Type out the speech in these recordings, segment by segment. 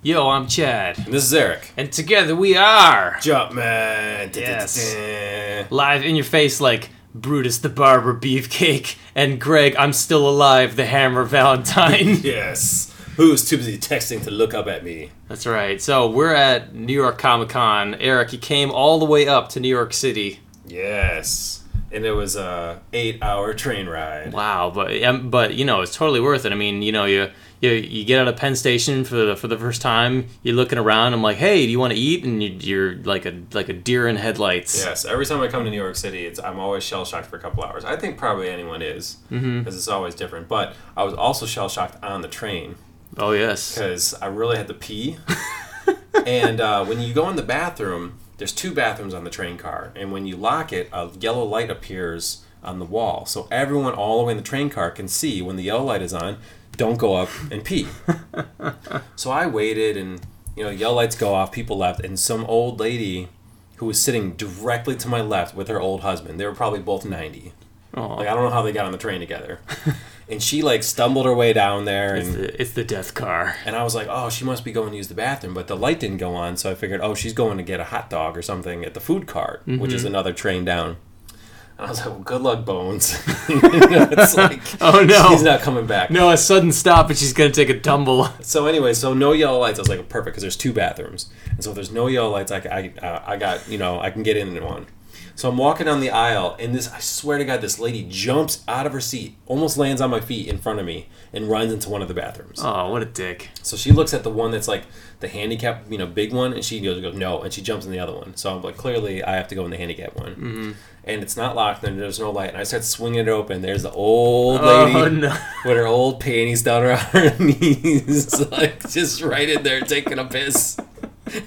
Yo, I'm Chad. And this is Eric. And together we are Jumpman. Yes. Live in your face like Brutus the Barber Beefcake and Greg, I'm still alive, the Hammer Valentine. Yes. Who's too busy texting to look up at me? That's right. So we're at New York Comic Con. Eric, you came all the way up to New York City. Yes. And it was a eight hour train ride. Wow, but um, but you know it's totally worth it. I mean, you know you you, you get out of Penn Station for the for the first time. You're looking around. I'm like, hey, do you want to eat? And you, you're like a like a deer in headlights. Yes, every time I come to New York City, it's I'm always shell shocked for a couple hours. I think probably anyone is because Mm-hmm. it's always different. But I was also shell shocked on the train Oh yes. because I really had to pee. and uh, when you go in the bathroom, there's two bathrooms on the train car, and when you lock it, a yellow light appears on the wall, so everyone all the way in the train car can see when the yellow light is on. Don't go up and pee. so I waited, and you know, yellow lights go off. People left, and some old lady who was sitting directly to my left with her old husband. They were probably both ninety. Oh, Like I don't know how they got on the train together. and she like stumbled her way down there, it's, and the, it's the death car. and I was like, oh, she must be going to use the bathroom. But the light didn't go on, so I figured, oh, she's going to get a hot dog or something at the food cart, which is mm-hmm. another train down. And I was like, well, good luck, Bones. it's like, Oh no. she's not coming back. No, a sudden stop and she's gonna take a tumble. So anyway, so no yellow lights. I was like, perfect, because there's two bathrooms. And so if there's no yellow lights, I, I, uh, I got, you know, I can get in one. So I'm walking down the aisle, and this, I swear to God, this lady jumps out of her seat, almost lands on my feet in front of me, and runs into one of the bathrooms. Oh, what a dick. So she looks at the one that's like the handicap, you know, big one, and she goes, goes no, and she jumps in the other one. So I'm like, clearly, I have to go in the handicap one, mm-hmm. and it's not locked, and there's no light, and I start swinging it open. There's the old lady Oh no. with her old panties down around her knees, like just right in there taking a piss.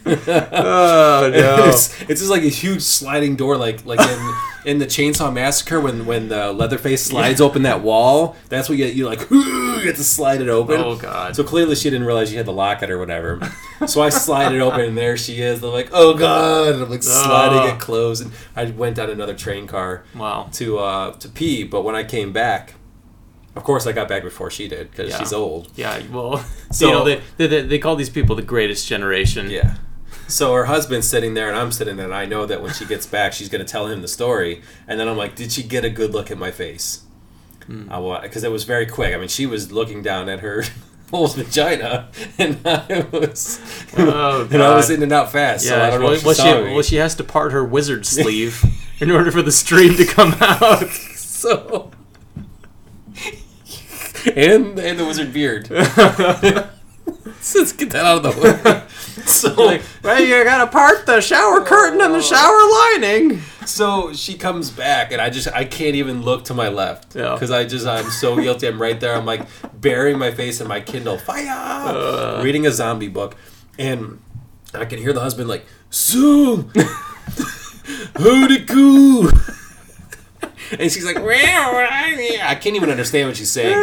Oh no. It's, it's just like a huge sliding door, like like in in the Chainsaw Massacre when when the Leatherface slides open that wall. That's what you you like. You have to slide it open. Oh, God. So clearly she didn't realize you had to lock it or whatever. So I slide it open and there she is. They're like, oh god! And I'm like sliding Oh. it closed. And I went down another train car Wow. to uh to pee. But when I came back, of course I got back before she did because Yeah. she's old. Yeah, well, So- you know, they, they, they, they call these people the greatest generation. Yeah. So her husband's sitting there, and I'm sitting there, and I know that when she gets back, she's going to tell him the story. And then I'm like, "Did she get a good look at my face?" Hmm. Because it was very quick. I mean, she was looking down at her whole vagina, and I was, Oh, and I was in and out fast. so I Yeah, don't know well, if she well, she, well, she has to part her wizard sleeve in order for the stream to come out. so. and and the wizard beard. let's get that out of the way. So Like, well, you gotta part the shower curtain and the oh. shower lining. So she comes back, and I just I can't even look to my left Yeah. because I just I'm so guilty. I'm right there. I'm like burying my face in my Kindle, fire, uh. reading a zombie book, and I can hear the husband like, "So, hoo and she's like, I can't even understand what she's saying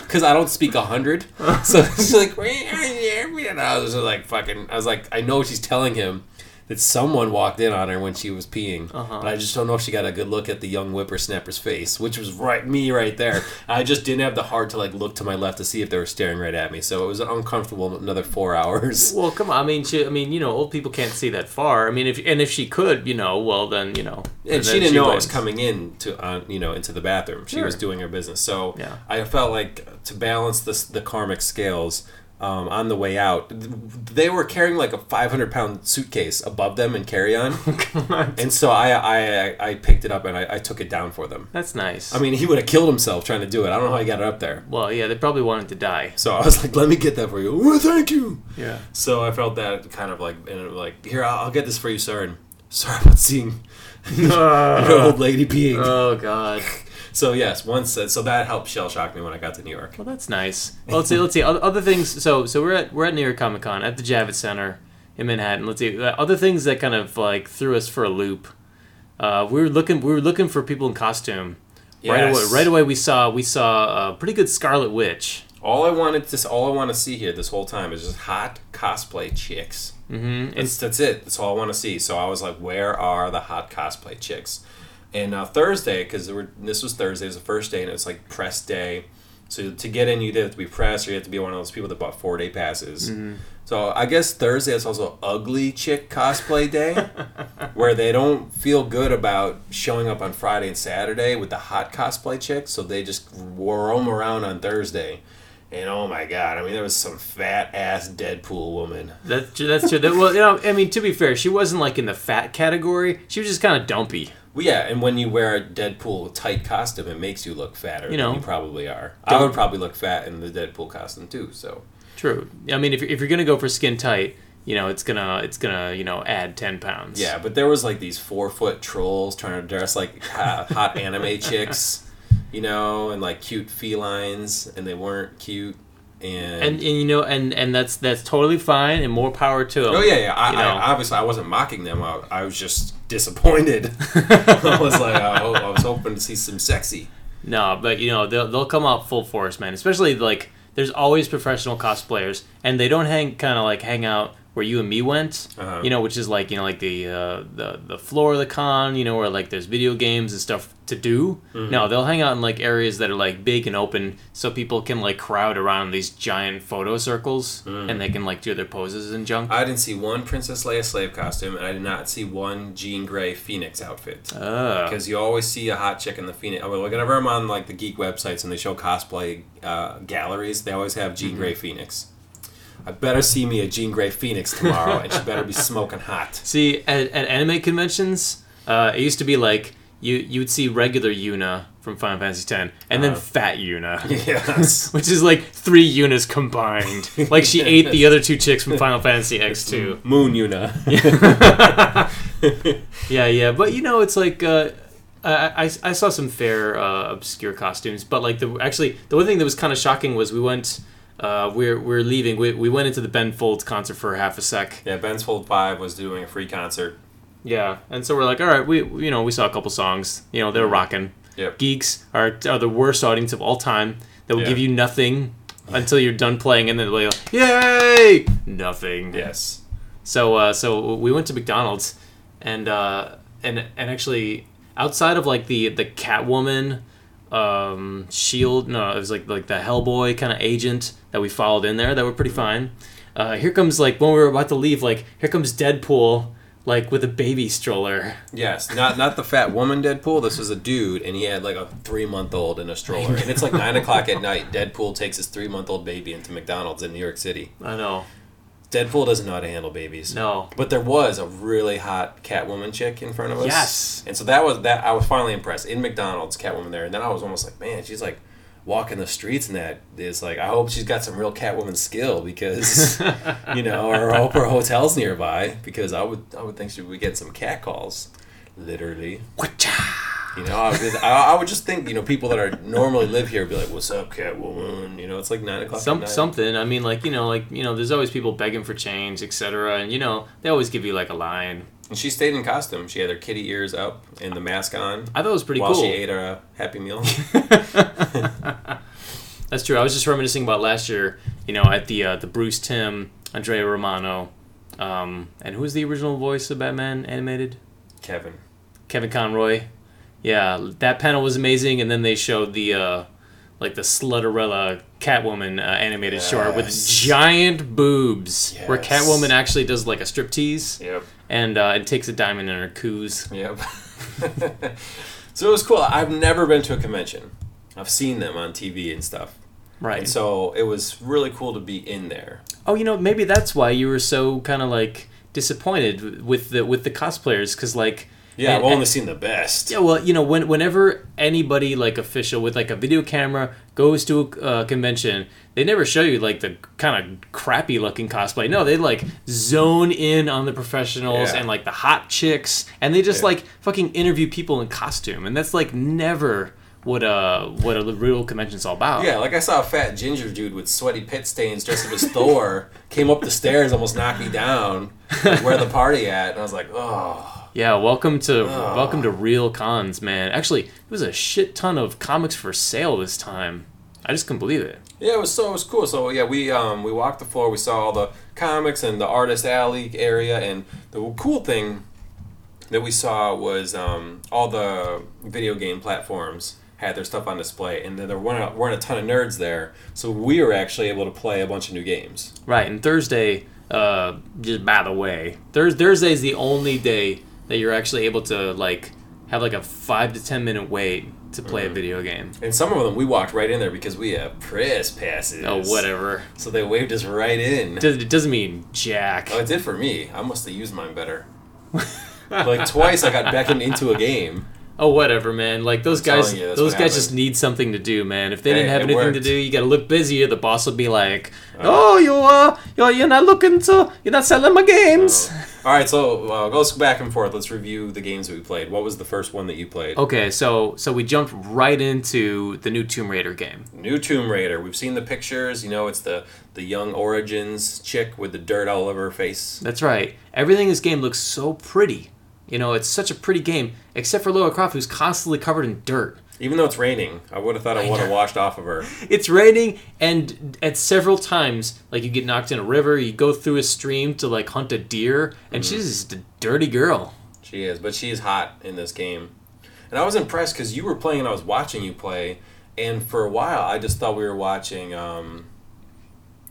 because I don't speak a hundred. So she's like, and I was just like, fucking. I was like, I know what she's telling him that someone walked in on her when she was peeing, Uh-huh. but I just don't know if she got a good look at the young whippersnapper's face, which was right me right there. I just didn't have the heart to like look to my left to see if they were staring right at me, so it was uncomfortable. Another four hours. Well, come on. I mean, she, I mean, you know, old people can't see that far. I mean, if and if she could, you know, well then, you know. and she didn't know I was coming in to uh, you know into the bathroom. She Sure. was doing her business, so Yeah. I felt like to balance this the karmic scales. Um, on the way out, they were carrying like a 500 pound suitcase above them and carry on, and so I, I I picked it up and I, I took it down for them. That's nice. I mean, he would have killed himself trying to do it. I don't know how he got it up there. well, yeah, they probably wanted to die. So I was like, "Let me get that for you." Oh, thank you. Yeah. So I felt that kind of like, and like, "Here, I'll, I'll get this for you, sir." And sorry about seeing your old lady peeing. Oh God. So yes, once uh, so that helped shell shock me when I got to New York. Well, that's nice. Well, let's see. Let's see. Other, things. So, so we're at we're at New York Comic Con at the Javits Center in Manhattan. Let's see. Uh, Other things that kind of like threw us for a loop. Uh, we were looking. We were looking for people in costume. Right away. Right away, we saw we saw a pretty good Scarlet Witch. All I wanted to all I want to see here this whole time is just hot cosplay chicks. Mm-hmm. That's, that's it. That's all I want to see. So I was like, where are the hot cosplay chicks? And uh, Thursday, because this was Thursday, it was the first day, and it was like press day. So to get in, you either have to be pressed, or you have to be one of those people that bought four day passes. So I guess Thursday is also ugly chick cosplay day, where they don't feel good about showing up on Friday and Saturday with the hot cosplay chicks, so they just roam around on Thursday. And oh my god, I mean, there was some fat ass Deadpool woman. That's true. That's true. That, well, you know, I mean, to be fair, she wasn't like in the fat category. She was just kind of dumpy. Well, yeah, and when you wear a Deadpool tight costume, it makes you look fatter You know. than you probably are. I would probably look fat in the Deadpool costume too. So True. I mean, if you're, if you're gonna go for skin tight, you know, it's gonna it's gonna you know add ten pounds. yeah, but there was like these four foot trolls trying to dress like hot, hot anime chicks, you know, and like cute felines, and they weren't cute. And, And, and you know and and that's that's totally fine and more power to them. oh yeah, yeah. I, you know. I, obviously, I wasn't mocking them. I, I was just disappointed. I was like, I, I was hoping to see some sexy. No, but you know they'll they'll come out full force, man. Especially like there's always professional cosplayers, and they don't hang kind of like hang out where you and me went. Uh-huh. You know, which is like you know like the uh, the the floor of the con. You know, where like there's video games and stuff to do. Mm-hmm. No, they'll hang out in like areas that are like big and open, so people can like crowd around these giant photo circles, Mm. and they can like do their poses and junk. I didn't see one Princess Leia slave costume, and I did not see one Jean Grey Phoenix outfit. Uh, Because you always see a hot chick in the Phoenix. I mean, whenever I'm on like the geek websites and they show cosplay uh, galleries, they always have Jean Grey Phoenix. I better see me a Jean Grey Phoenix tomorrow, and she better be smoking hot. See, at, at anime conventions, uh, it used to be like you you would see regular Yuna from Final Fantasy X, and then Uh-huh. fat Yuna, Yes. which is like three Yunas combined. Like she ate the other two chicks from Final Fantasy X two. Moon Yuna. Yeah, yeah, but you know, it's like. Uh, I, I, I saw some fair uh, obscure costumes, but like the actually the one thing that was kind of shocking was we went uh, we're we're leaving we, we went into the Ben Folds concert for half a sec yeah, Ben Folds Five was doing a free concert. Yeah, and so we're like, all right, we you know we saw a couple songs. You know they're rocking. Yep. Geeks are, are the worst audience of all time. They will Yeah. give you nothing until you're done playing, and then they'll go, yay, nothing. Yes. So uh, so we went to McDonald's, and uh, and and actually outside of like the the Catwoman, um, Shield, no, it was like like the Hellboy kind of agent that we followed in there that were pretty fine. Uh, here comes like when we were about to leave, like here comes Deadpool, like with a baby stroller. Yes, not not the fat woman Deadpool. This was a dude, and he had like a three month old in a stroller. And it's like nine o'clock at night. Deadpool takes his three month old baby into McDonald's in New York City. I know. Deadpool doesn't know how to handle babies. No. But there was a really hot Catwoman chick in front of us. Yes. And so that was that. I was finally impressed in McDonald's Catwoman there, and then I was almost like, man, she's like walking the streets, and that is like, I hope she's got some real Catwoman skill because you know, or I hope her hotel's nearby because I would I would think she would get some cat calls, literally. You know, I, would- I, I would just think, you know, people that are normally live here would be like, "What's up, Catwoman?" You know, it's like nine o'clock. Some something. I mean, like you know, like you know, there's always people begging for change, etc. And you know, they always give you like a line. And she stayed in costume. She had her kitty ears up and the mask on I thought it was pretty while cool. she ate a Happy Meal. That's true. I was just reminiscing about last year. You know, at the uh, the Bruce Timm, Andrea Romano, um, and who was the original voice of Batman animated? Kevin. Kevin Conroy. Yeah, that panel was amazing, and then they showed the uh, like the Slutterella Catwoman uh, animated short with giant boobs, where Catwoman actually does like a striptease Yep. and uh, and takes a diamond in her coos. Yep. so it was cool. I've never been to a convention. I've seen them on TV and stuff. Right. And so it was really cool to be in there. oh, you know, maybe that's why you were so kind of like disappointed with the with the cosplayers because like Yeah, and- I've only and- seen the best. Yeah, well, you know, when whenever anybody like official with like a video camera goes to a uh, convention, they never show you like the kind of crappy looking cosplay. No, they like zone in on the professionals Yeah. and like the hot chicks, and they just Yeah. like fucking interview people in costume, and that's like never what uh what a real convention's all about. Yeah, like I saw a fat ginger dude with sweaty pit stains dressed up as Thor, came up the stairs, almost knocked me down. Like, where the party at? And I was like, oh. Yeah, welcome to Ugh. welcome to real cons, man. Actually, there was a shit ton of comics for sale this time. I just couldn't believe it. Yeah, it was so it was cool. So yeah, we um we walked the floor. We saw all the comics and the artist alley area, and the cool thing that we saw was um all the video game platforms had their stuff on display, and there weren't a, weren't a ton of nerds there, so we were actually able to play a bunch of new games. Right, and Thursday, uh, just by the way, Thurs Thursday is the only day that you're actually able to like have like a five to ten minute wait to play Mm-hmm. a video game. And some of them we walked right in there because we have press passes. Oh, whatever. So they waved us right in. It does- it doesn't mean jack. Oh, it did for me. I must have used mine better. like twice, I got beckoned into a game. Oh, whatever, man. Like those guys, you, those guys happened. just need something to do, man. If they Hey, didn't have anything to do, you got to look busy. The boss will be like, "Oh, you uh, you're, you're not looking to, you're not selling my games." All right, so uh, let's go back and forth. Let's review the games that we played. What was the first one that you played? Okay, so so we jumped right into the new Tomb Raider game. New Tomb Raider. We've seen the pictures. You know, it's the the young Origins chick with the dirt all over her face. That's right. Everything in this game looks so pretty. You know, it's such a pretty game, except for Lara Croft, who's constantly covered in dirt. Even though it's raining, I would have thought it would have washed off of her. It's raining, and at several times, like you get knocked in a river, you go through a stream to like hunt a deer, and Mm-hmm. she's just a dirty girl. She is, but she's hot in this game. And I was impressed because you were playing and I was watching you play. And for a while, I just thought we were watching, um,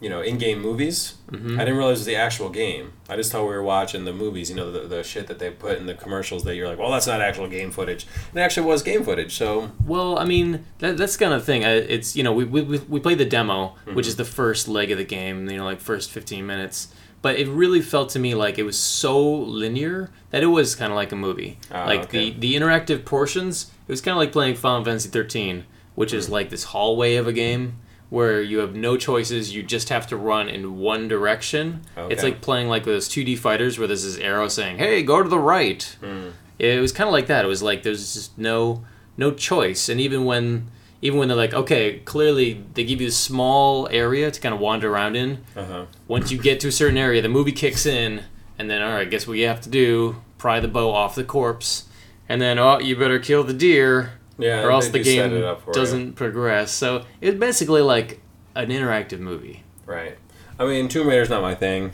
you know, in-game movies. Mm-hmm. I didn't realize it was the actual game. I just thought we were watching the movies. You know, the, the shit that they put in the commercials that you're like, well, that's not actual game footage. And it actually was game footage. So Well, I mean, that, that's kind of the thing. I, it's you know, we we we played the demo, Mm-hmm. which is the first leg of the game. You know, like first fifteen minutes. But it really felt to me like it was so linear that it was kind of like a movie. Ah, like okay. the the interactive portions, it was kind of like playing Final Fantasy thirteen, which Hmm. is like this hallway of a game where you have no choices. You just have to run in one direction. It's like playing like those two D fighters where there's this arrow saying, "Hey, go to the right." Hmm. It was kind of like that. It was like there's just no no choice, and even when even when they're like, okay, clearly they give you a small area to kind of wander around in. uh-huh. Once you get to a certain area, the movie kicks in, and then all right, guess what you have to do? Pry the bow off the corpse, and then oh, you better kill the deer, Yeah, or else the game for you. doesn't progress. So it's basically like an interactive movie. Right. I mean, Tomb Raider's not my thing,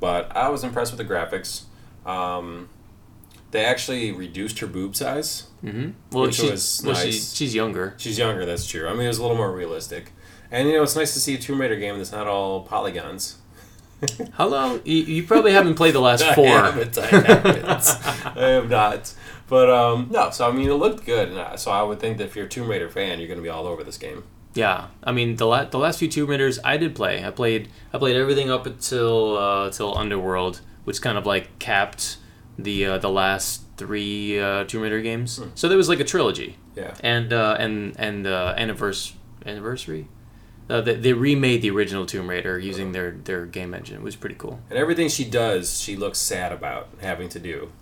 but I was impressed with the graphics. Um, they actually reduced her boob size. hmm Well, Which was well she, she's younger. She's younger, that's true. I mean, it was a little more realistic. And, you know, it's nice to see a Tomb Raider game that's not all polygons. Hello, you, you probably haven't played the last I four. haven't, I haven't. I have not. But, um, no, so, I mean, it looked good. And so I would think that if you're a Tomb Raider fan, you're going to be all over this game. Yeah, I mean the la- the last few Tomb Raiders I did play. I played I played everything up until uh, till Underworld, which kind of like capped the uh, the last three uh, Tomb Raider games. So there was like a trilogy, Yeah. and uh, and and uh, anniversary anniversary. Uh, they, they remade the original Tomb Raider using their, their game engine. It was pretty cool. And everything she does, she looks sad about having to do.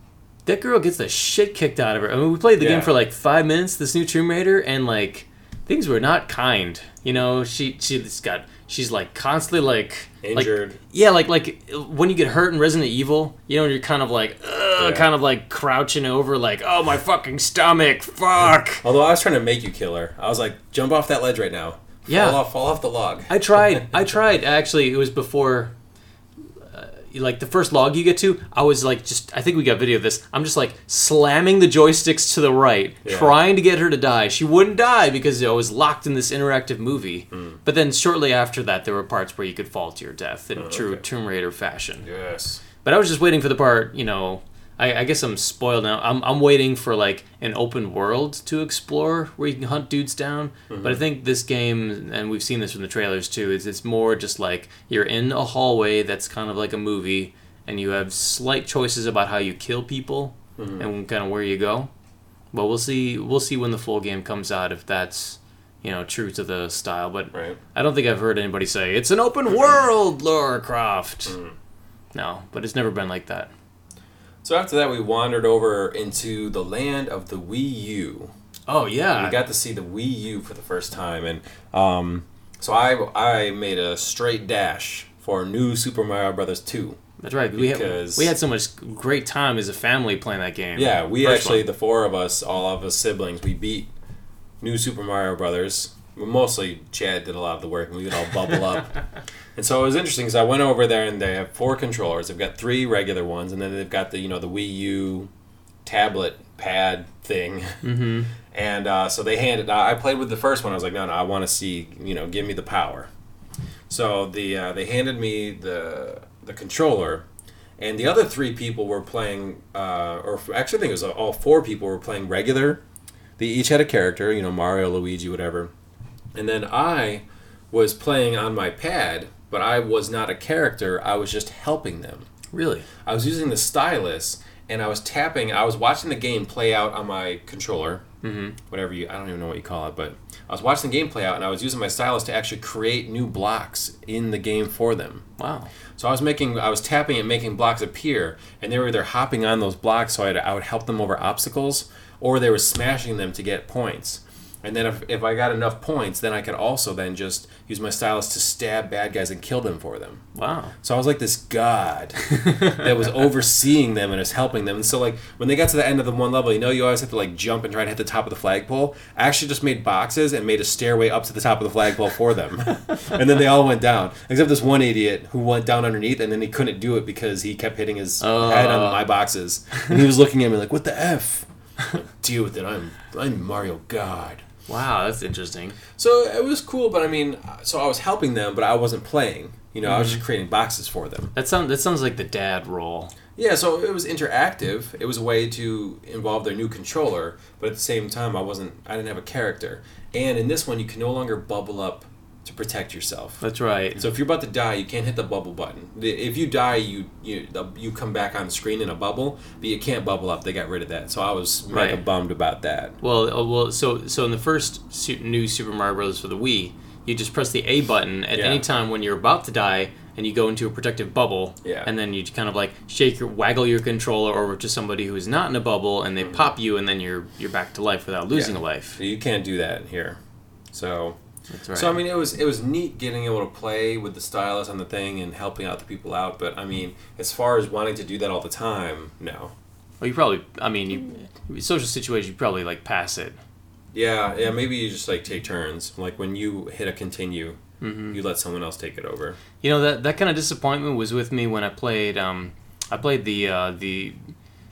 That girl gets the shit kicked out of her. I mean, we played the Yeah. game for like five minutes, this new Tomb Raider, and like things were not kind. You know, she she's got she's like constantly like like- Injured. yeah, like like when you get hurt in Resident Evil, you know, you're kind of like Ugh, Yeah. kind of like crouching over, like oh my fucking stomach, fuck. Although I was trying to make you kill her. I was like, jump off that ledge right now. Yeah. Fall off, fall off the log. I tried. I tried. Actually, it was before. Like the first log you get to, I was like, just I think we got video of this. I'm just like slamming the joysticks to the right, Yeah. trying to get her to die. She wouldn't die because I was locked in this interactive movie. Hmm. But then shortly after that, there were parts where you could fall to your death in true Oh, okay. Tomb Raider fashion. Yes. But I was just waiting for the part, you know. I, I guess I'm spoiled now. I'm, I'm waiting for like an open world to explore where you can hunt dudes down. But I mm-hmm. think this game, and we've seen this from the trailers too, is it's more just like you're in a hallway that's kind of like a movie, and you have slight choices about how you kill people mm-hmm. and kind of where you go. But we'll see. We'll see when the full game comes out if that's you know true to the style. But Right. I don't think I've heard anybody say it's an open world, Lara Croft. Mm-hmm. No, but it's never been like that. So after that, we wandered over into the land of the Wii U. Oh yeah, We got to see the Wii U for the first time, and um, so I I made a straight dash for New Super Mario Brothers Two. that's right. We had we had so much great time as a family playing that game. Yeah, we First actually one. the four of us, all of us siblings, we beat New Super Mario Brothers. Mostly Chad did a lot of the work, and we would all bubble up. And so it was interesting because I went over there and they have four controllers. They've got three regular ones, and then they've got the you know the Wii U tablet pad thing. Mm-hmm. And uh, so they handed. I played with the first one. I was like, no, no, I want to see. You know, give me the power. So the uh, they handed me the the controller, and the other three people were playing, uh, or actually I think it was all four people were playing regular. They each had a character, you know, Mario, Luigi, whatever. And then I was playing on my pad, but I was not a character. I was just helping them. Really? I was using the stylus, and I was tapping. I was watching the game play out on my controller, Mm-hmm. whatever you. I don't even know what you call it, but I was watching the game play out, and I was using my stylus to actually create new blocks in the game for them. Wow. So I was making, I was tapping and making blocks appear, and they were either hopping on those blocks, so I'd, I would help them over obstacles, or they were smashing them to get points. And then if, if I got enough points, then I could also then just use my stylus to stab bad guys and kill them for them. Wow. So I was like this god that was overseeing them and was helping them. And so like when they got to the end of the one level, you know, you always have to like jump and try to hit the top of the flagpole. I actually just made boxes and made a stairway up to the top of the flagpole for them, and then they all went down except this one idiot who went down underneath, and then he couldn't do it because he kept hitting his Oh. head on my boxes, and he was looking at me like, "What the f?" Deal with it. I'm I'm Mario God. Wow, that's interesting. So it was cool, but I mean, so I was helping them, but I wasn't playing. You know, I was just mm-hmm. creating boxes for them. That sounds that sounds like the dad role. Yeah, so it was interactive. It was a way to involve their new controller, but at the same time, I wasn't. I didn't have a character. And in this one, you can no longer bubble up to protect yourself. That's right. So if you're about to die, you can't hit the bubble button. If you die, you you you come back on screen in a bubble, but you can't bubble up. They got rid of that, so I was mega Right. bummed about that. Well, uh, well, so so in the first su- new Super Mario Bros. for the Wii, you just press the A button at Yeah. any time when you're about to die, and you go into a protective bubble. Yeah. And then you kind of like shake your waggle your controller over to somebody who is not in a bubble, and they pop you, and then you're you're back to life without losing Mm-hmm. Yeah. a life. You can't do that here. So right. So I mean, it was it was neat getting able to play with the stylus on the thing and helping out the people out. But I mean, as far as wanting to do that all the time, no. well, you probably, I mean, you social situation, you probably like pass it. Yeah, yeah. Maybe you just like take turns. Like when you hit a continue, Mm-hmm. you let someone else take it over. You know that that kind of disappointment was with me when I played. Um, I played the uh, the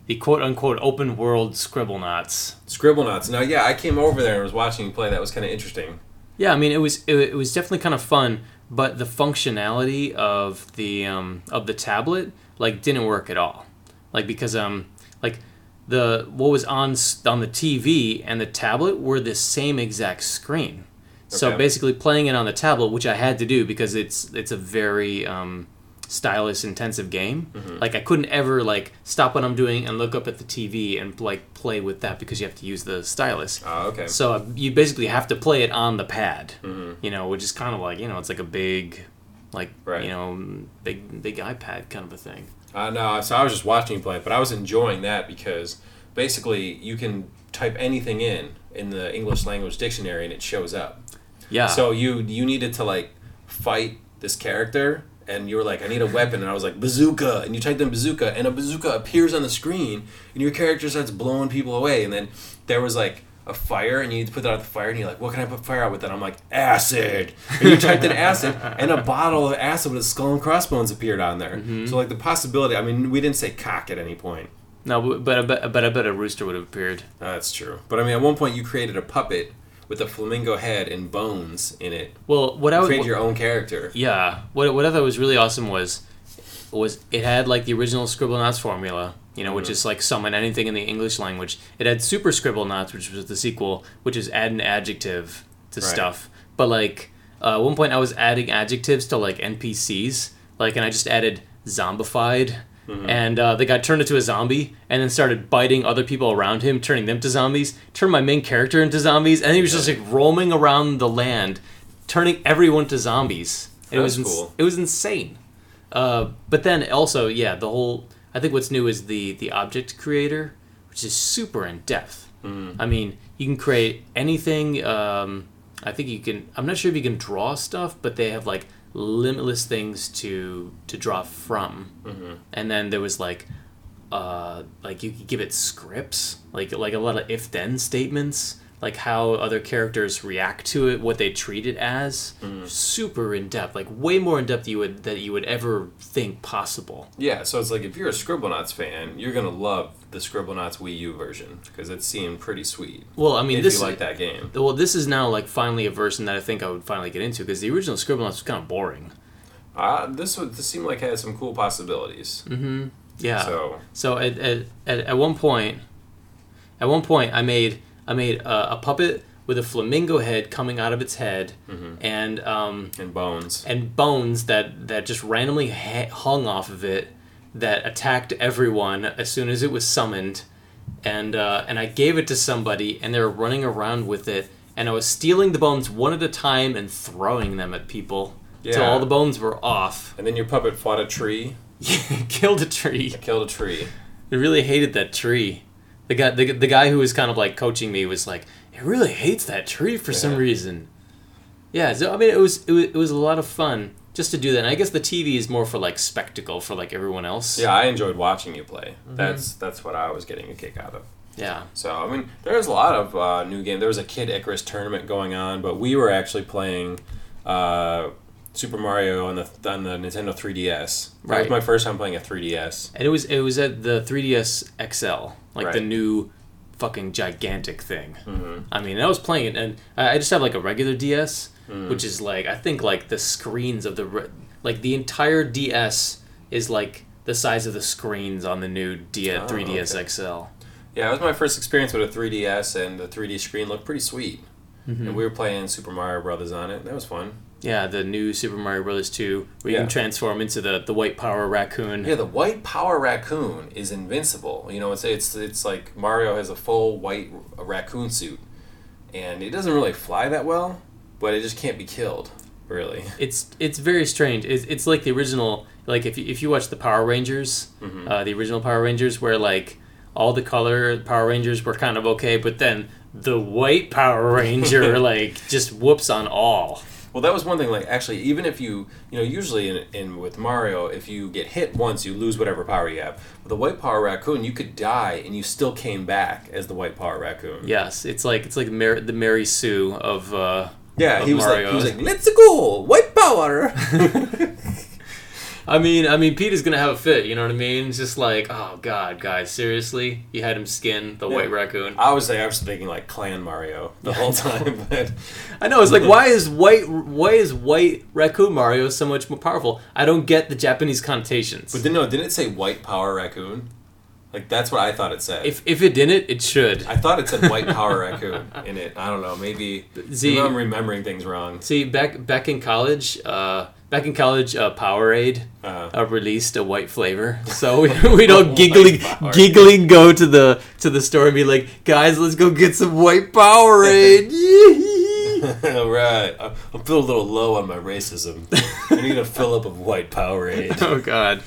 the quote unquote open world Scribblenauts. Scribblenauts. Now, yeah, I came over there and was watching you play. That was kind of interesting. Yeah, I mean it was it, it was definitely kind of fun, but the functionality of the um, of the tablet like didn't work at all. Like because um like the what was on on the TV and the tablet were the same exact screen. So basically playing it on the tablet, which I had to do because it's it's a very um, stylus intensive game. Mm-hmm. Like I couldn't ever like stop what I'm doing and look up at the TV and like play with that because you have to use the stylus. Oh, okay. So uh, you basically have to play it on the pad, Mm-hmm. you know, which is kind of like you know it's like a big, like Right. you know, big big iPad kind of a thing. Uh, no, so I was just watching you play, but I was enjoying that because basically you can type anything in in the English language dictionary and it shows up. Yeah. So you you needed to like fight this character, and you were like, I need a weapon, and I was like bazooka, and you typed in bazooka, and a bazooka appears on the screen, and your character starts blowing people away, and then there was like a fire, and you need to put that out the fire, and you're like, what can I put fire out with And I'm like acid, and you typed in acid, and a bottle of acid with a skull and crossbones appeared on there. Mm-hmm. So like the possibility, I mean, we didn't say cock at any point. no, but but I bet, but I bet a rooster would have appeared. That's true, but I mean, at one point you created a puppet with a flamingo head and bones in it. Well, what I You would created your own character. Yeah. What what I thought was really awesome was was it had like the original Scribblenauts formula, you know, which Mm-hmm. is like summon anything in the English language. It had Super Scribblenauts, which was the sequel, which is add an adjective to Right. stuff. But like uh, at one point, I was adding adjectives to like NPCs, like, and I just added zombified. Mm-hmm. And uh, the guy turned into a zombie and then started biting other people around him, turning them to zombies. Turned my main character into zombies, and he was just like roaming around the land, turning everyone to zombies. It was ins- cool. it was insane. Uh, but then also, yeah, the whole. I think what's new is the the object creator, which is super in depth. Mm-hmm. I mean, you can create anything. Um, I think you can. I'm not sure if you can draw stuff, but they have like limitless things to to draw from. Mm-hmm. And then there was like, uh, like you could give it scripts, like like a lot of if then statements. Like how other characters react to it, what they treat it as. Mm. Super in depth, like way more in depth you would that you would ever think possible. Yeah, so it's like if you're a Scribblenauts fan, you're gonna love the Scribblenauts Wii U version because it seemed pretty sweet. Well, I mean, if this you like that game. well, this is now like finally a version that I think I would finally get into because the original Scribblenauts was kind of boring. Uh, this would this seemed like it had some cool possibilities. Mm-hmm. Yeah. So So at, at, at, at one point, at one point, I made I made a, a puppet with a flamingo head coming out of its head, Mm-hmm. and um, and bones. and bones that that just randomly ha- hung off of it that attacked everyone as soon as it was summoned, and uh, and I gave it to somebody, and they were running around with it, and I was stealing the bones one at a time and throwing them at people till Yeah. all the bones were off. And then your puppet fought a tree, Killed a tree. killed a tree. I really hated that tree. The guy, the, the guy who was kind of like coaching me was like, "He really hates that tree for some reason." Yeah, so I mean, it was, it was it was a lot of fun just to do that. And I guess the TV is more for like spectacle for like everyone else. Yeah, I enjoyed watching you play. Mm-hmm. That's that's what I was getting a kick out of. Yeah. So I mean, there's a lot of uh, new game There was a Kid Icarus tournament going on, but we were actually playing uh, Super Mario on the on the Nintendo 3DS. That Right. was my first time playing a 3DS. And it was it was at the 3DS XL, like the new fucking gigantic thing. Mm-hmm. I mean, I was playing it, and I I just have like a regular DS, Mm. which is like I think like the screens of the re- like the entire DS is like the size of the screens on the new D- Oh, 3DS okay. XL. Yeah, it was my first experience with a 3DS, and the 3D screen looked pretty sweet. Mm-hmm. And we were playing Super Mario Brothers on it. That was fun. Yeah, the new Super Mario Brothers 2, where you Yeah. can transform into the the white power raccoon. Yeah, the white power raccoon is invincible. You know, it's it's it's like Mario has a full white raccoon suit, and it doesn't really fly that well, but it just can't be killed. Really. It's it's very strange. It's, it's like the original. Like if you, if you watch the Power Rangers, Mhm. uh, the original Power Rangers, where like all the color Power Rangers were kind of okay, but then the white Power Ranger like just whoops on all. Well, that was one thing. Like, actually, even if you, you know, usually in, in with Mario, if you get hit once, you lose whatever power you have. With the white power raccoon, you could die and you still came back as the white power raccoon. Yes, it's like it's like Mar- the Mary Sue of. Uh, Yeah, of he was like, he was like, let's go, white power. I mean, I mean, Pete is gonna have a fit. You know what I mean? It's just like, oh God, guys, seriously, you had him skin the Yeah. white raccoon. I was like, I was thinking like Clan Mario the whole time, but I know. It's like, why is white, why is white raccoon Mario so much more powerful? I don't get the Japanese connotations. but then no, didn't it say white power raccoon? Like that's what I thought it said. If if it didn't, it should. I thought it said white power raccoon in it. I don't know. Maybe, See- maybe I'm remembering things wrong. See, back back in college, uh, back in college, uh, Powerade Uh, uh, released a white flavor, so we we'd all Powerade. giggling go to the to the store and be like, guys, let's go get some white Powerade. All right, I'm I'm feeling a little low on my racism. I need a fill up of white Powerade. oh God.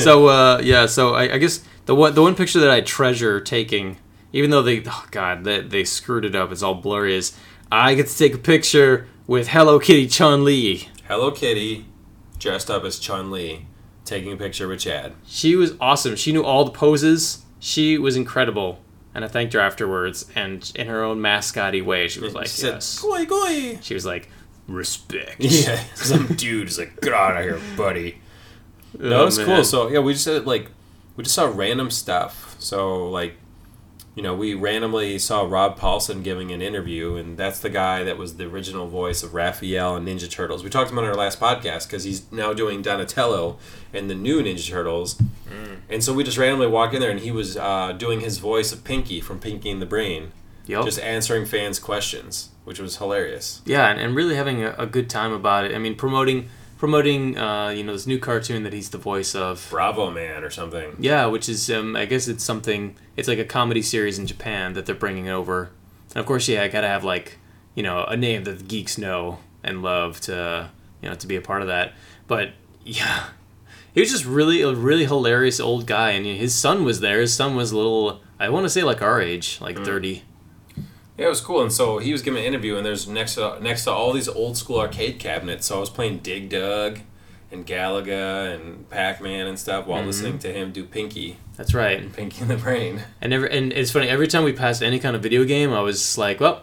So uh, yeah, so I, I guess the one the one picture that I treasure taking, even though they oh God they, they screwed it up, it's all blurry. Is I get to take a picture with Hello Kitty Chun Li. Hello Kitty, dressed up as Chun Li, taking a picture with Chad. She was awesome. She knew all the poses. She was incredible. And I thanked her afterwards. And in her own mascotty way, she was like, She said, yes. "Goi goi." She was like, respect. Yeah, some dude is like, "Get out of here, buddy." Oh, No, was man. cool. So yeah, we just did, like we just saw random stuff. So like, you know, we randomly saw Rob Paulsen giving an interview, and that's the guy that was the original voice of Raphael and Ninja Turtles. We talked about it in our last podcast because he's now doing Donatello and the new Ninja Turtles. And so we just randomly walked in there, and he was uh, doing his voice of Pinky from Pinky and the Brain, Yup. just answering fans' questions, which was hilarious. Yeah, and, and really having a, a good time about it. I mean, promoting promoting uh, you know this new cartoon that he's the voice of. Bravo Man or something. Yeah, which is um, I guess it's something. It's like a comedy series in Japan that they're bringing over, and of course, yeah, I gotta have like you know a name that the geeks know and love to you know to be a part of that. But yeah, he was just really a really hilarious old guy, and his son was there. His son was a little. I want to say like our age, like thirty. Yeah, it was cool. And so he was giving an interview, and there's next to next to all these old school arcade cabinets. So I was playing Dig Dug, and Galaga, and Pac Man and stuff while listening to him do Pinky, That's right. And Pinky in the Brain. And every, and it's funny every time we passed any kind of video game, I was like, well,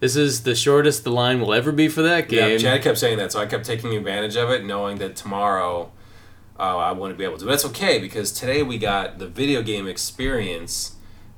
This is the shortest the line will ever be for that game. Yeah. Chad kept saying that, so I kept taking advantage of it, knowing that tomorrow uh, I wouldn't be able to. But that's okay because today we got the video game experience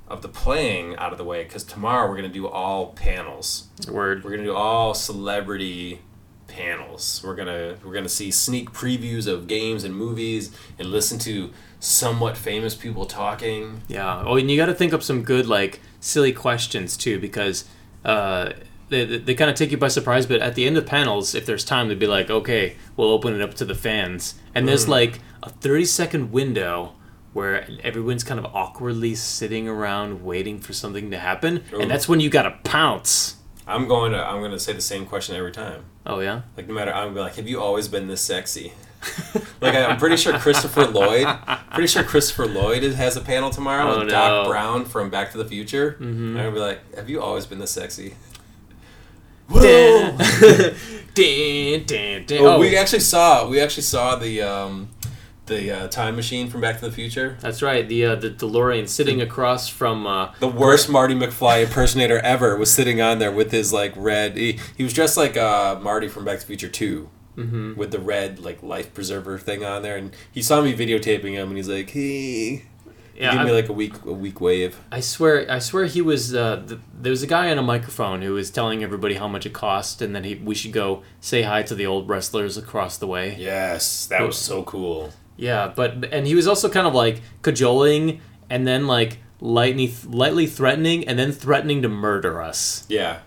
of the playing out of the way. Because tomorrow we're gonna do all panels. Word. We're gonna do all celebrity panels. We're gonna we're gonna see sneak previews of games and movies and listen to somewhat famous people talking. Yeah. Oh, and you got to think up some good like silly questions too, because uh, they they kind of take you by surprise. But at the end of panels, if there's time, they'd be like, okay, we'll open it up to the fans, and there's Mm. like a 30 second window. Where everyone's kind of awkwardly sitting around waiting for something to happen, Ooh. and that's when you gotta pounce. I'm going to I'm gonna say the same question every time. Oh yeah, Like no matter, I'm gonna be like, have you always been this sexy? like I, I'm pretty sure Christopher Lloyd, pretty sure Christopher Lloyd has a panel tomorrow Oh, with Doc. Brown from Back to the Future. Mhm. And I'm gonna be like, have you always been this sexy? Dun, dun, dun, dun. Oh, Oh, we actually saw we actually saw the um, the uh, time machine from Back to the Future. That's right. The uh, the DeLorean sitting across from. Uh, The worst Marty McFly impersonator ever was sitting on there with his like red. He, he was dressed like uh, Marty from Back to the Future Two. mhm. with the red like life preserver thing on there, and he saw me videotaping him, and he's like, "Hey," he Yeah, gave me like a weak a weak wave. I swear, I swear he was. Uh, th there was a guy on a microphone who was telling everybody how much it cost, and then he we should go say hi to the old wrestlers across the way. Yes, that was so cool. Yeah, but and he was also kind of like cajoling, and then like lightly lightly threatening, and then threatening to murder us. Yeah,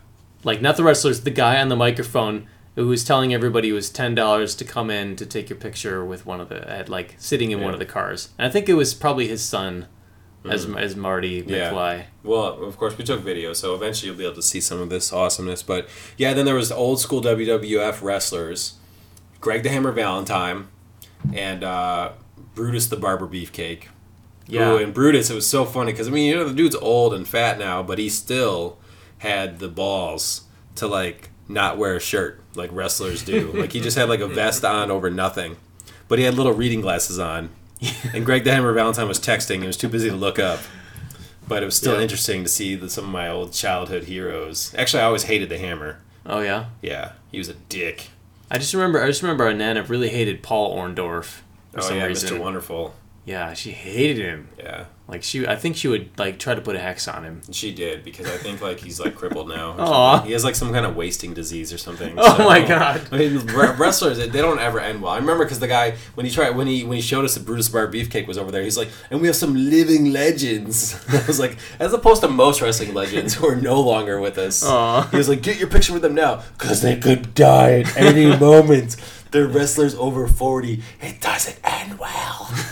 Like not the wrestlers, the guy on the microphone who was telling everybody it was ten dollars to come in to take your picture with one of the at like sitting in one of the cars. And I think it was probably his son, as mm. as Marty Yeah. Well, of course we took video, so eventually you'll be able to see some of this awesomeness. But yeah, then there was the old school WWF wrestlers, Greg the Hammer Valentine, and uh, Brutus the Barber Beefcake. Yeah. Ooh, and Brutus, it was so funny because I mean, you know, the dude's old and fat now, but he still had the balls to like not wear a shirt like wrestlers do. like he just had like a vest on over nothing, but he had little reading glasses on. and Greg the Hammer Valentine was texting. He was too busy to look up. But it was still Yeah. interesting to see the, some of my old childhood heroes. Actually, I always hated the Hammer. Oh yeah. Yeah, he was a dick. I just remember I just remember our Nana really hated Paul Orndorff for oh some yeah, reason. Mr. Wonderful. Yeah, she hated him. Yeah, Like she, I think she would like try to put a hex on him. she did because I think like he's like crippled now. or Aw. something. He has like some kind of wasting disease or something. Oh so- my God. I mean, wrestlers they don't ever end well. I remember because the guy when he tried when he when he showed us that Brutus Bar Beefcake was over there, he's like, and we have some living legends. I was like, as opposed to most wrestling legends who are no longer with us. Aw. He was like, get your picture with them now because they could die at any moment. They're wrestlers over forty. It doesn't end well.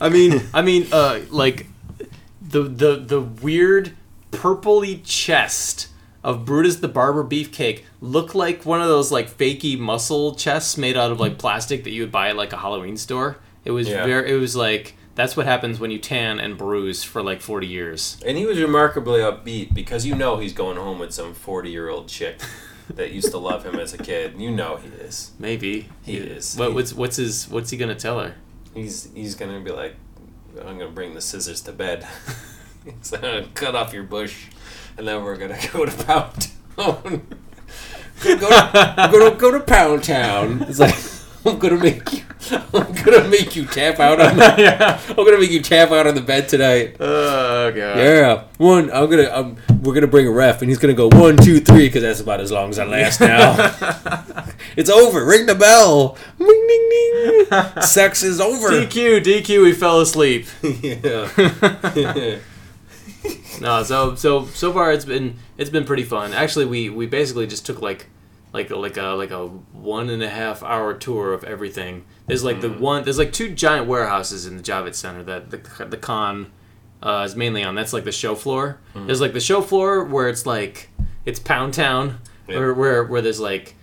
I mean, I mean, uh, like the the the weird purpley chest of Brutus the Barber Beefcake looked like one of those like fakey muscle chests made out of like plastic that you would buy at like a Halloween store. It was Yeah. very. It was like that's what happens when you tan and bruise for like forty years. And he was remarkably upbeat because you know he's going home with some forty-year-old chick that used to love him as a kid. You know he is. Maybe He is. What, what's what's his what's he gonna tell her? He's he's gonna be like, I'm gonna bring the scissors to bed. he's gonna cut off your bush, and then we're gonna go to Pound Town. go, to, I'm gonna go to Pound Town. It's like I'm gonna make you. I'm gonna make you tap out on. The, yeah. I'm gonna make you tap out on the bed tonight. Oh god. Yeah, one. I'm gonna. Um, we're gonna bring a ref, and he's gonna go one, two, three, because that's about as long as I last now. it's over. Ring the bell. Ding, ding. Sex is over. DQ, DQ, we fell asleep. yeah. No, so so so far it's been it's been pretty fun. Actually, we we basically just took like like like a like a one and a half hour tour of everything. There's like the one there's like two giant warehouses in the Javits Center that the the con uh, is mainly on. That's like the show floor. There's like the show floor where it's like it's Pound Town, Yeah. where where where there's like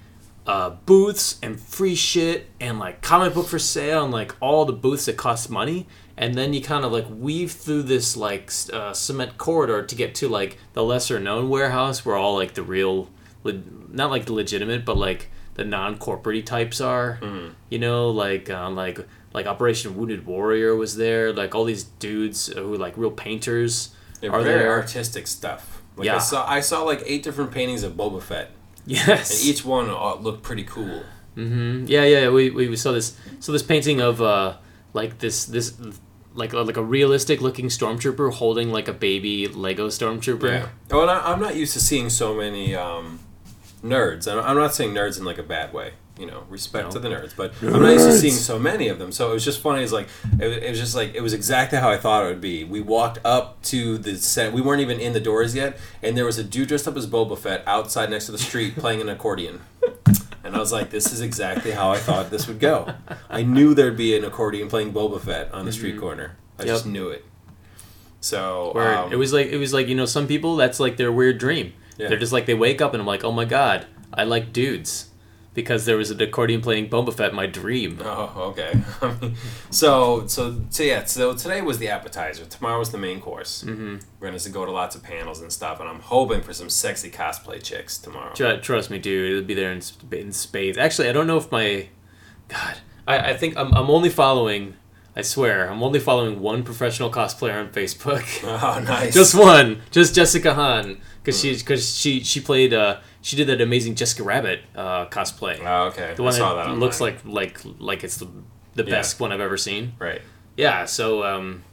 uh, booths and free shit and like comic book for sale and like all the booths that cost money and then you kind of like weave through this like uh, cement corridor to get to like the lesser known warehouse where all like the real not like the legitimate but like the non-corporate types are you know like um, like like operation wounded warrior was there like all these dudes who are like real painters They're are very there artistic stuff. Like Yeah. I saw, I saw like eight different paintings of Boba Fett, Yes. and each one uh, looked pretty cool. hmm Yeah, yeah. We, we saw this saw this painting of uh like this this like a, like a realistic looking stormtrooper holding like a baby Lego stormtrooper. Yeah. Oh, and I, I'm not used to seeing so many um, nerds. I'm not saying nerds in like a bad way. You know, respect No. to the nerds, but I'm not used to seeing so many of them. So it was just funny. It's like it, was- it was just like it was exactly how I thought it would be. We walked up to the set. We weren't even in the doors yet, and there was a dude dressed up as Boba Fett outside next to the street playing an accordion. And I was like, "This is exactly how I thought this would go." I knew there'd be an accordion playing Boba Fett on the street corner. I just knew it. So um, it was like it was like you know some people that's like their weird dream. Yeah. They're just like they wake up and I'm like oh my god I like dudes because there was an accordion playing Boba Fett in my dream. Oh, okay. so, so, so yeah. So today was the appetizer. Tomorrow was the main course. Mm-hmm. We're gonna go to lots of panels and stuff, and I'm hoping for some sexy cosplay chicks tomorrow. Tr- Trust me, dude, it'll be there in, in spades. Actually, I don't know if my God, I, I think I'm, I'm only following. I swear, I'm only following one professional cosplayer on Facebook. Oh, nice. just one, just Jessica Hahn, because she because she she played uh she did that amazing Jessica Rabbit uh cosplay. Oh, okay. the one I saw that, that. looks like like like it's the, the Yeah. best one I've ever seen. right. Yeah, so um,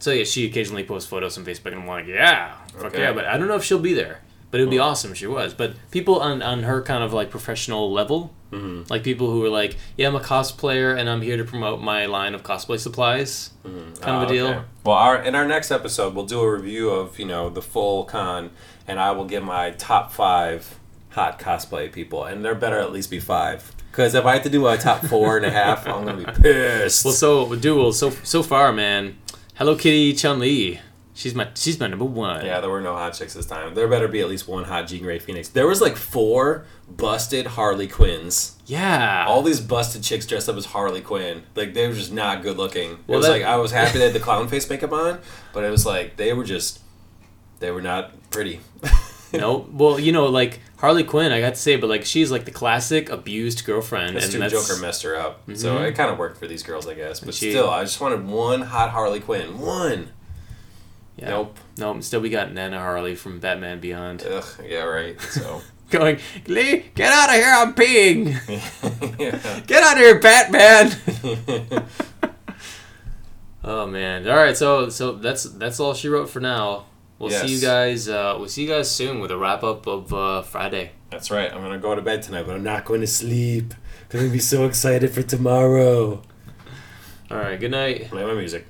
so yeah, she occasionally posts photos on Facebook, and I'm like, yeah, fuck Okay. yeah, but I don't know if she'll be there. But it would be awesome if she was. But people on on her kind of like professional level, Mm-hmm. like people who are like, yeah, I'm a cosplayer and I'm here to promote my line of cosplay supplies, kind of a deal. okay. Well, our in our next episode, we'll do a review of you know the full con, and I will give my top five hot cosplay people, and there better at least be five. Because if I have to do my top four and a half, I'm gonna be pissed. Well, so duel so so far, man. Hello Kitty Chun Li, she's my she's my number one. Yeah, there were no hot chicks this time. There better be at least one hot Jean Grey Phoenix. There was like four busted Harley Quinns. yeah. All these busted chicks dressed up as Harley Quinn. Like they were just not good looking. It was that- like I was happy they had the clown face makeup on, but it was like they were just they were not pretty. no, well, you know, like Harley Quinn, I got to say, but like she's like the classic abused girlfriend, This and dude that's Joker messed her up. So Mhm. it kind of worked for these girls, I guess. But she- still, I just wanted one hot Harley Quinn. One. Yeah. Nope. Nope. Instead, we got Nana Harley from Batman Beyond Ugh. Yeah. Right. So. going, Lee, get out of here! I'm peeing. yeah. Get out of here, Batman. oh man! All right, so so that's that's all she wrote for now. We'll see you guys. Uh, we'll see you guys soon with a wrap up of uh, Friday. That's right. I'm gonna go to bed tonight, but I'm not going to sleep. I'm gonna be so excited for tomorrow. All right. Good night. Play my music.